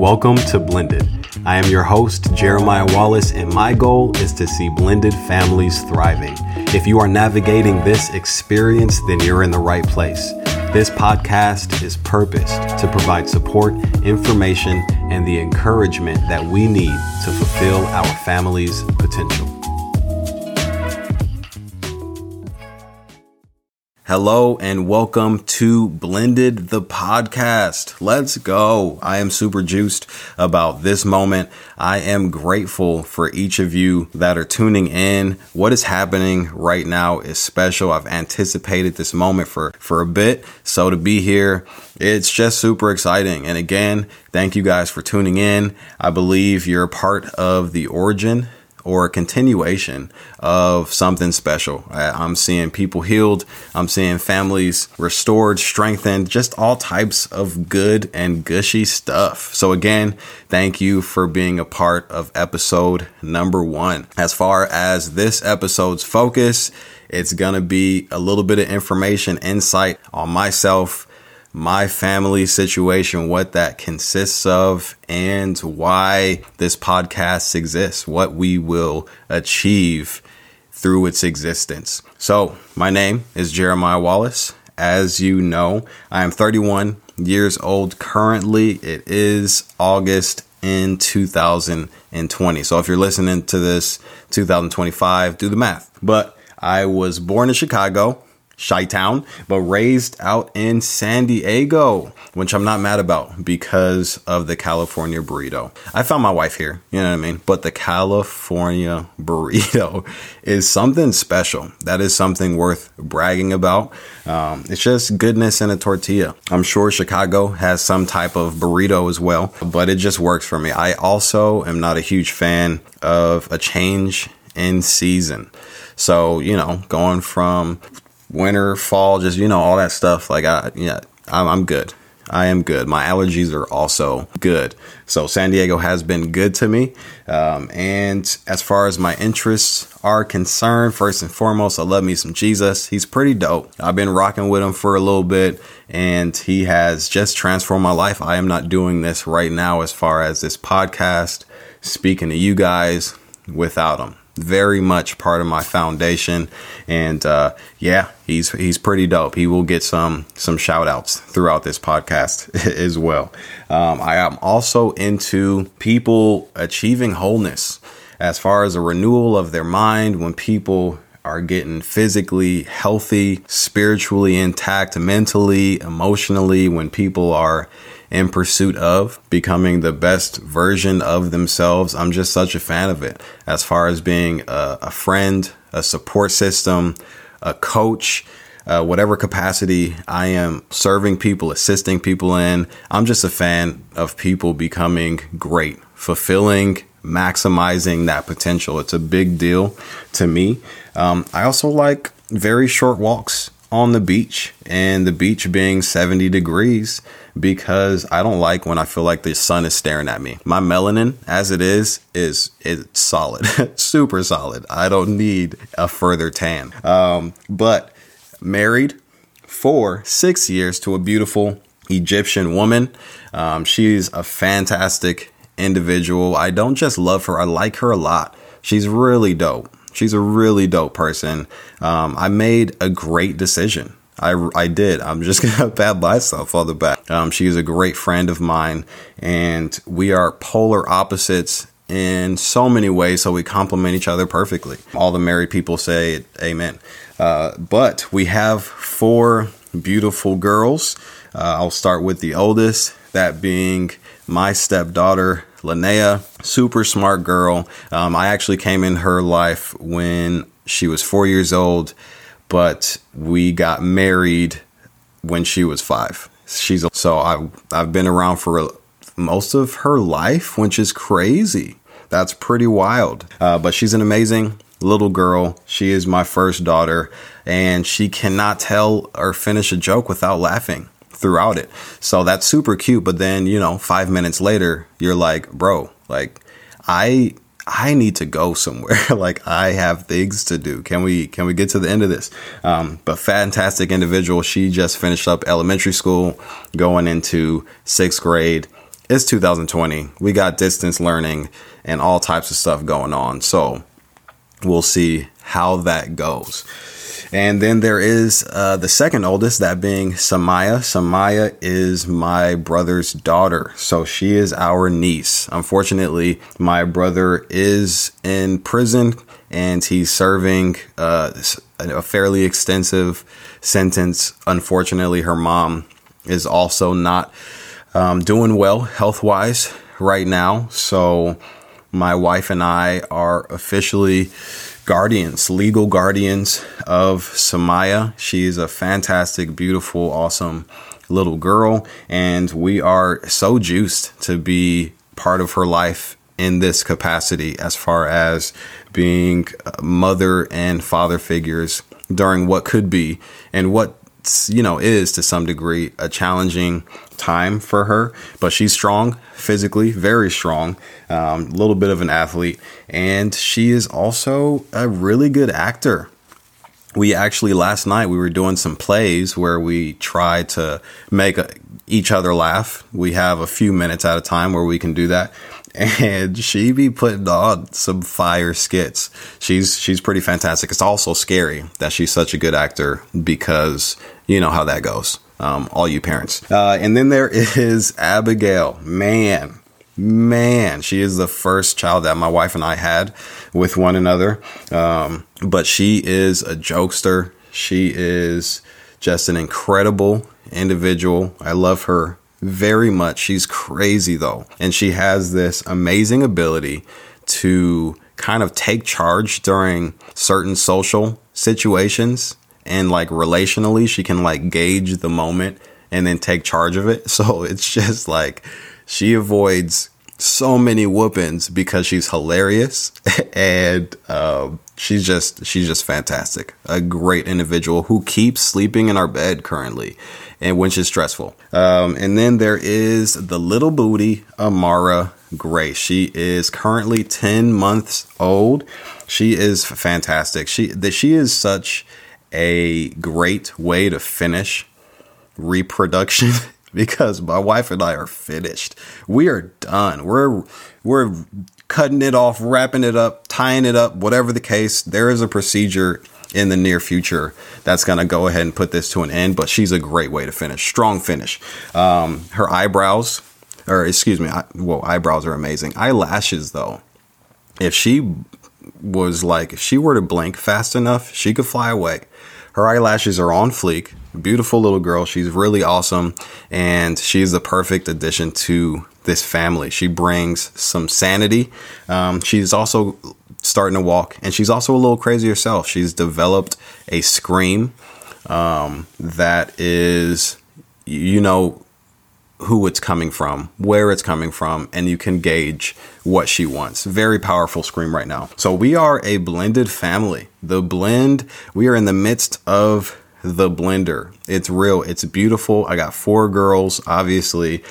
Welcome to Blended. I am your host, Jeremiah Wallace, and my goal is to see blended families thriving. If you are navigating this experience, then you're in the right place. This podcast is purposed to provide support, information, and the encouragement that we need to fulfill our family's potential. Hello and welcome to Blended the podcast. Let's go. I am super juiced about this moment. I am grateful for each of you that are tuning in. What is happening right now is special. I've anticipated this moment for, for a bit. So to be here, it's just super exciting. And again, thank you guys for tuning in. I believe you're a part of the origin or a continuation of something special. I'm seeing people healed. I'm seeing families restored, strengthened, just all types of good and gushy stuff. So, again, thank you for being a part of episode number one. As far as this episode's focus, it's going to be a little bit of information, insight on myself my family situation, what that consists of, and why this podcast exists, what we will achieve through its existence. So, my name is Jeremiah Wallace. As you know, I am 31 years old currently. It is August in 2020. So, if you're listening to this 2025, do the math. But I was born in Chicago Chi Town, but raised out in San Diego, which I'm not mad about because of the California burrito. I found my wife here, you know what I mean? But the California burrito is something special. That is something worth bragging about. Um, it's just goodness in a tortilla. I'm sure Chicago has some type of burrito as well, but it just works for me. I also am not a huge fan of a change in season. So, you know, going from winter, fall, just you know all that stuff. Like I, yeah, I'm, I'm good. I am good. My allergies are also good. So San Diego has been good to me. Um, and as far as my interests are concerned, first and foremost, I love me some Jesus. He's pretty dope. I've been rocking with him for a little bit and he has just transformed my life. I am not doing this right now as far as this podcast, speaking to you guys without him very much part of my foundation. And uh, yeah he's he's pretty dope. He will get some some shout outs throughout this podcast as well. Um, i am also into people achieving wholeness as far as a renewal of their mind when people are getting physically healthy spiritually intact mentally emotionally when people are in pursuit of becoming the best version of themselves. I'm just such a fan of it. As far as being a, a friend, a support system, a coach, uh, whatever capacity I am serving people, assisting people in, I'm just a fan of people becoming great, fulfilling, maximizing that potential. It's a big deal to me. Um, I also like very short walks on the beach and the beach being 70 degrees because I don't like when I feel like the sun is staring at me. My melanin as it is is it's solid, super solid. I don't need a further tan. Um, but married for 6 years to a beautiful Egyptian woman. Um, she's a fantastic individual. I don't just love her, I like her a lot. She's really dope. She's a really dope person. Um, I made a great decision. I, I did. I'm just gonna pat myself on the back. Um, she is a great friend of mine, and we are polar opposites in so many ways. So we complement each other perfectly. All the married people say amen. Uh, but we have four beautiful girls. Uh, I'll start with the oldest, that being my stepdaughter, Linnea, super smart girl. Um, I actually came in her life when she was four years old, but we got married when she was five. She's so I've I've been around for most of her life, which is crazy. That's pretty wild. Uh, but she's an amazing little girl. She is my first daughter, and she cannot tell or finish a joke without laughing throughout it. So that's super cute. But then, you know, five minutes later, you're like, bro, like I I need to go somewhere. like I have things to do. Can we can we get to the end of this? Um, but fantastic individual. She just finished up elementary school, going into sixth grade, it's 2020. We got distance learning and all types of stuff going on. So we'll see how that goes. And then there is uh, the second oldest, that being Samaya. Samaya is my brother's daughter. So she is our niece. Unfortunately, my brother is in prison and he's serving uh, a fairly extensive sentence. Unfortunately, her mom is also not um, doing well health wise right now. So my wife and I are officially guardians, legal guardians of Samaya. She is a fantastic, beautiful, awesome little girl, and we are so juiced to be part of her life in this capacity as far as being mother and father figures during what could be and what you know is to some degree a challenging time for her but she's strong physically very strong a um, little bit of an athlete and she is also a really good actor. We actually last night we were doing some plays where we try to make a, each other laugh. We have a few minutes at a time where we can do that and she be putting on some fire skits. She's she's pretty fantastic. It's also scary that she's such a good actor because you know how that goes. Um, all you parents. Uh, and then there is Abigail. Man, man, she is the first child that my wife and I had with one another. Um, but she is a jokester. She is just an incredible individual. I love her very much. She's crazy though. And she has this amazing ability to kind of take charge during certain social situations and like relationally she can like gauge the moment and then take charge of it. So it's just like she avoids so many whoopings because she's hilarious and uh, she's just she's just fantastic. A great individual who keeps sleeping in our bed currently and when she's stressful. Um, and then there is the little booty Amara Gray. She is currently 10 months old. She is fantastic. She that she is such a great way to finish reproduction because my wife and I are finished. We are done. We're we're cutting it off, wrapping it up, tying it up, whatever the case. There is a procedure in the near future that's going to go ahead and put this to an end. But she's a great way to finish. Strong finish. Um, her eyebrows, or excuse me, well, eyebrows are amazing. Eyelashes, though, if she was like, if she were to blink fast enough, she could fly away. Her eyelashes are on fleek. Beautiful little girl. She's really awesome. And she's the perfect addition to this family. She brings some sanity. Um, she's also starting to walk, and she's also a little crazy herself. She's developed a scream um, that is, you know, who it's coming from, where it's coming from, and you can gauge what she wants. Very powerful scream right now. So we are a blended family. The blend, we are in the midst of the blender. It's real. It's beautiful. I got four girls, obviously.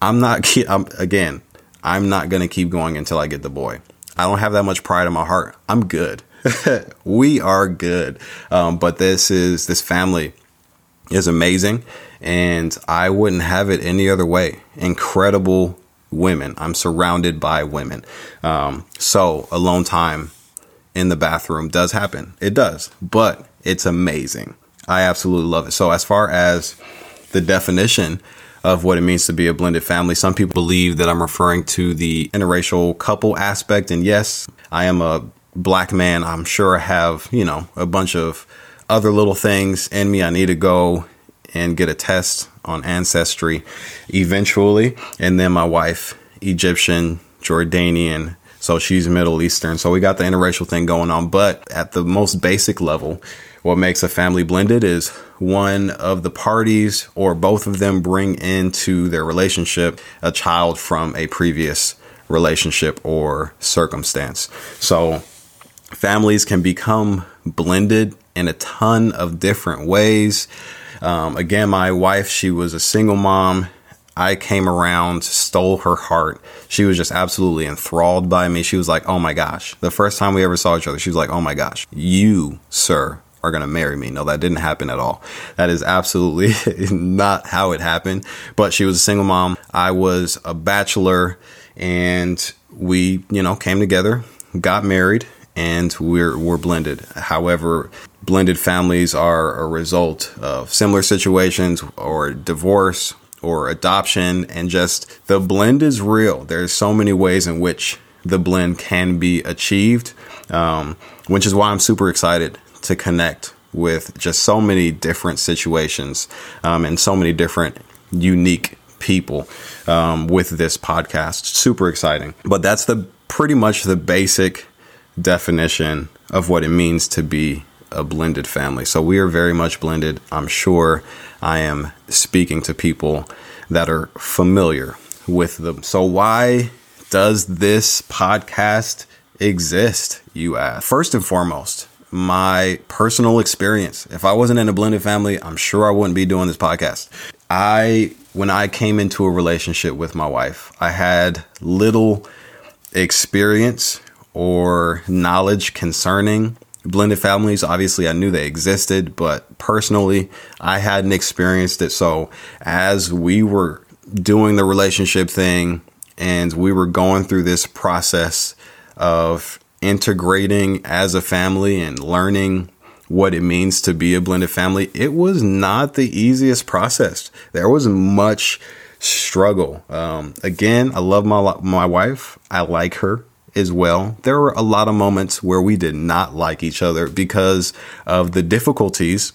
I'm not, I'm, again, I'm not going to keep going until I get the boy. I don't have that much pride in my heart. I'm good. we are good. Um, but this is this family is amazing, and I wouldn't have it any other way. Incredible women. I'm surrounded by women. Um, so alone time in the bathroom does happen. It does, but it's amazing. I absolutely love it. So as far as the definition of what it means to be a blended family. Some people believe that I'm referring to the interracial couple aspect. And yes, I am a black man. I'm sure I have, you know, a bunch of other little things in me. I need to go and get a test on ancestry eventually. And then my wife, Egyptian, Jordanian, so she's Middle Eastern. So we got the interracial thing going on. But at the most basic level, what makes a family blended is one of the parties or both of them bring into their relationship a child from a previous relationship or circumstance. So families can become blended in a ton of different ways. Um, again, my wife, she was a single mom. I came around, stole her heart. She was just absolutely enthralled by me. She was like, Oh my gosh. The first time we ever saw each other, she was like, Oh my gosh, you, sir, are going to marry me. No, that didn't happen at all. That is absolutely not how it happened. But she was a single mom. I was a bachelor and we, you know, came together, got married, and we're we're blended. However, blended families are a result of similar situations or divorce or adoption and just the blend is real. There's so many ways in which the blend can be achieved, um, which is why I'm super excited to connect with just so many different situations um, and so many different unique people um, with this podcast. Super exciting. But that's the pretty much the basic definition of what it means to be a blended family. So we are very much blended. I'm sure I am speaking to people that are familiar with them. So why does this podcast exist, you ask? First and foremost, my personal experience. If I wasn't in a blended family, I'm sure I wouldn't be doing this podcast. I when I came into a relationship with my wife, I had little experience or knowledge concerning blended families. Obviously, I knew they existed, but personally, I hadn't experienced it. So, as we were doing the relationship thing and we were going through this process of integrating as a family and learning what it means to be a blended family, it was not the easiest process. There was much struggle. Um, again, I love my my wife. I like her as well. There were a lot of moments where we did not like each other because of the difficulties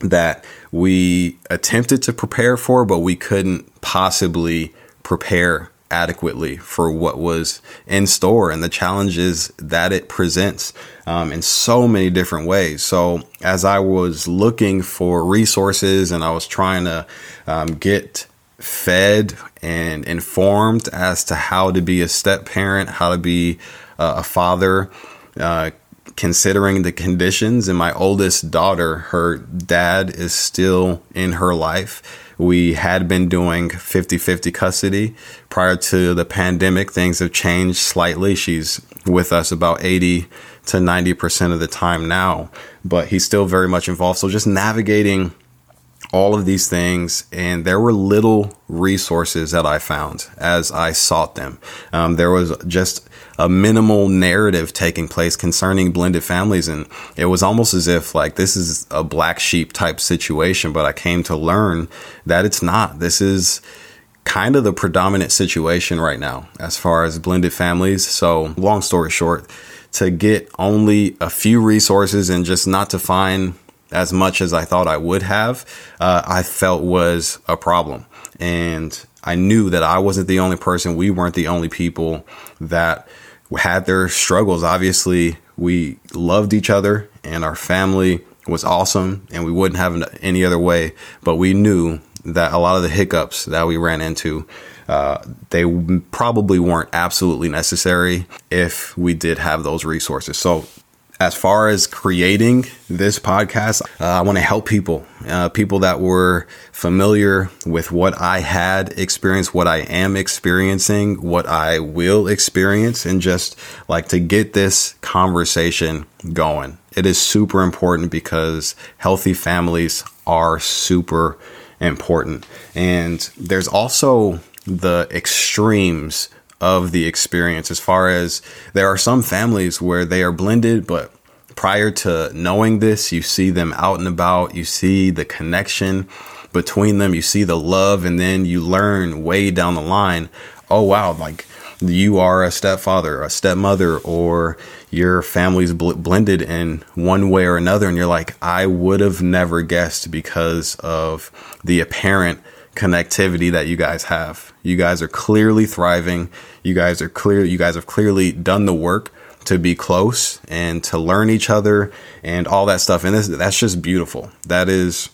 that we attempted to prepare for, but we couldn't possibly prepare adequately for what was in store and the challenges that it presents um, in so many different ways. So, as I was looking for resources and I was trying to um, get fed and informed as to how to be a step parent, how to be uh, a father, uh, considering the conditions. And my oldest daughter, her dad is still in her life. We had been doing 50 50 custody prior to the pandemic. Things have changed slightly. She's with us about 80 to 90% of the time now, but he's still very much involved. So just navigating all of these things, and there were little resources that I found as I sought them. Um, there was just a minimal narrative taking place concerning blended families, and it was almost as if like this is a black sheep type situation. But I came to learn that it's not. This is kind of the predominant situation right now as far as blended families. So, long story short, to get only a few resources and just not to find as much as I thought I would have, uh, I felt was a problem. And I knew that I wasn't the only person. We weren't the only people that had their struggles. Obviously, we loved each other and our family was awesome and we wouldn't have any other way. But we knew that a lot of the hiccups that we ran into, uh, they probably weren't absolutely necessary if we did have those resources. So as far as creating this podcast, uh, I want to help people, uh, people that were familiar with what I had experienced, what I am experiencing, what I will experience, and just like to get this conversation going. It is super important because healthy families are super important. And there's also the extremes of the experience. As far as there are some families where they are blended, but prior to knowing this, you see them out and about, you see the connection between them, you see the love, and then you learn way down the line, oh wow, like you are a stepfather, a stepmother, or your family's bl- blended in one way or another, and you're like, I would have never guessed because of the apparent connectivity that you guys have. You guys are clearly thriving. You guys are clear. You guys have clearly done the work to be close and to learn each other and all that stuff. And this, that's just beautiful. That is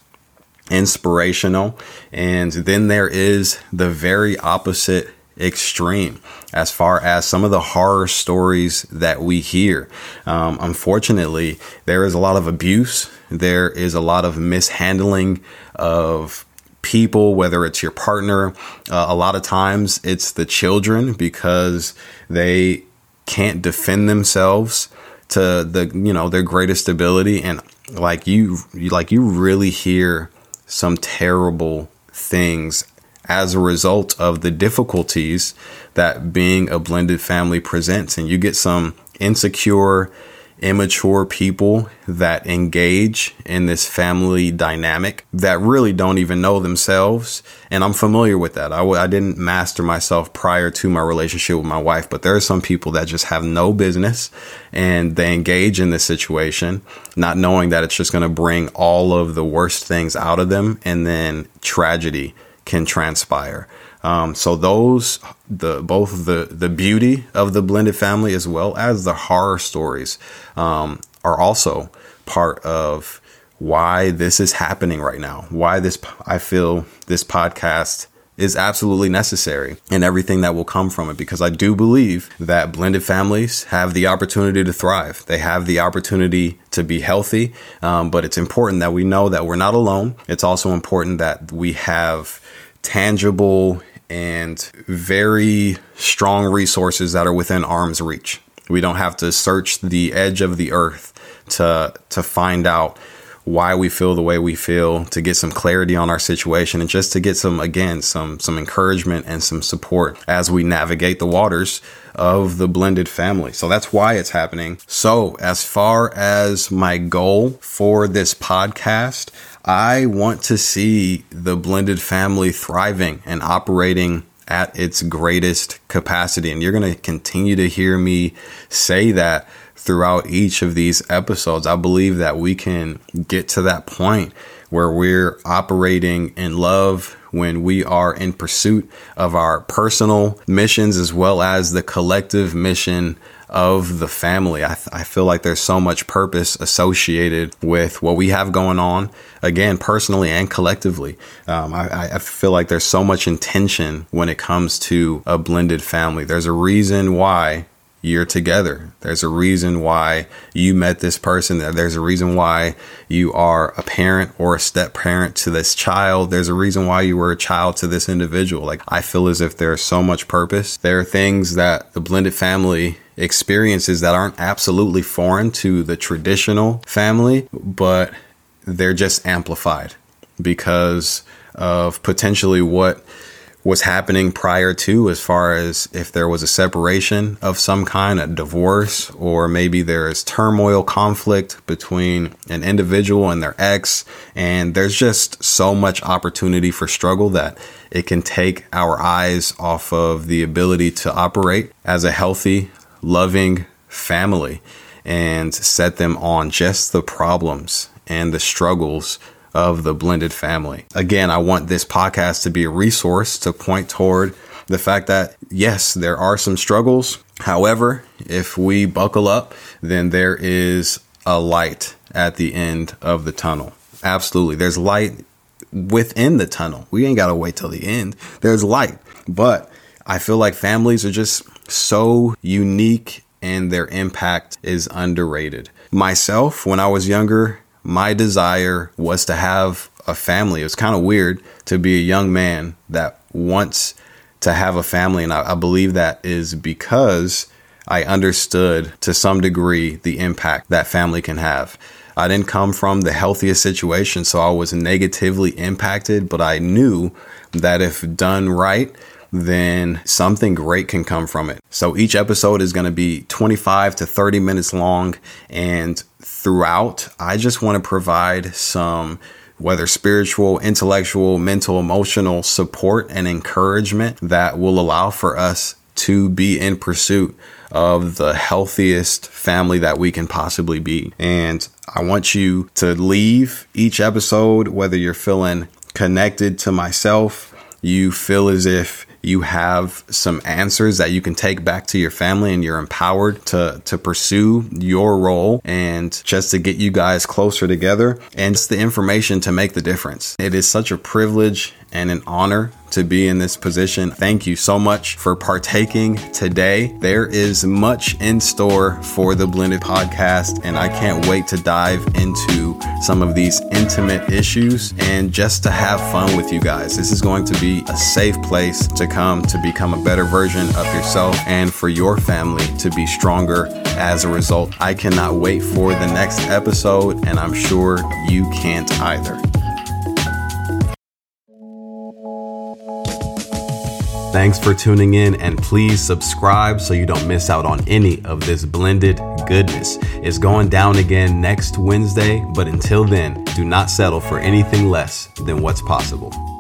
inspirational. And then there is the very opposite extreme as far as some of the horror stories that we hear. Um, unfortunately, there is a lot of abuse. There is a lot of mishandling of people, whether it's your partner. Uh, a lot of times it's the children because they can't defend themselves to the you know their greatest ability and like you, like you really hear some terrible things as a result of the difficulties that being a blended family presents. And you get some insecure, immature people that engage in this family dynamic that really don't even know themselves. And I'm familiar with that. I w- I didn't master myself prior to my relationship with my wife, but there are some people that just have no business and they engage in this situation, not knowing that it's just going to bring all of the worst things out of them and then tragedy can transpire. Um, so those the both the the beauty of the blended family as well as the horror stories um, are also part of why this is happening right now. Why this I feel this podcast is absolutely necessary and everything that will come from it because I do believe that blended families have the opportunity to thrive. They have the opportunity to be healthy, um, but it's important that we know that we're not alone. It's also important that we have tangible and very strong resources that are within arm's reach. We don't have to search the edge of the earth to to find out why we feel the way we feel, to get some clarity on our situation and just to get some again some some encouragement and some support as we navigate the waters of the blended family. So that's why it's happening. So, as far as my goal for this podcast, I want to see the blended family thriving and operating at its greatest capacity. And you're going to continue to hear me say that throughout each of these episodes. I believe that we can get to that point where we're operating in love when we are in pursuit of our personal missions as well as the collective mission of the family. I, th- I feel like there's so much purpose associated with what we have going on, again, personally and collectively. Um, I, I feel like there's so much intention when it comes to a blended family. There's a reason why you're together. There's a reason why you met this person. There's a reason why you are a parent or a step parent to this child. There's a reason why you were a child to this individual. Like, I feel as if there's so much purpose. There are things that the blended family experiences that aren't absolutely foreign to the traditional family, but they're just amplified because of potentially what was happening prior to as far as if there was a separation of some kind, a divorce, or maybe there is turmoil, conflict between an individual and their ex. And there's just so much opportunity for struggle that it can take our eyes off of the ability to operate as a healthy, loving family and set them on just the problems and the struggles of the blended family. Again, I want this podcast to be a resource to point toward the fact that yes, there are some struggles. However, if we buckle up, then there is a light at the end of the tunnel. Absolutely. There's light within the tunnel. We ain't got to wait till the end. There's light. But I feel like families are just so unique and their impact is underrated. Myself, when I was younger, my desire was to have a family. It was kind of weird to be a young man that wants to have a family. And I, I, believe that is because I understood to some degree the impact that family can have. I didn't come from the healthiest situation, so I was negatively impacted, but I knew that if done right, then something great can come from it. So each episode is going to be 25 to 30 minutes long. And throughout, I just want to provide some whether spiritual, intellectual, mental, emotional support and encouragement that will allow for us to be in pursuit of the healthiest family that we can possibly be. And I want you to leave each episode, whether you're feeling connected to myself, you feel as if you have some answers that you can take back to your family and you're empowered to to pursue your role and just to get you guys closer together and just the information to make the difference. It is such a privilege and an honor to be in this position. Thank you so much for partaking today. There is much in store for the Blended podcast, and I can't wait to dive into some of these intimate issues and just to have fun with you guys. This is going to be a safe place to come to become a better version of yourself and for your family to be stronger as a result. I cannot wait for the next episode, and I'm sure you can't either. Thanks for tuning in and please subscribe so you don't miss out on any of this blended goodness. It's going down again next Wednesday, but until then, do not settle for anything less than what's possible.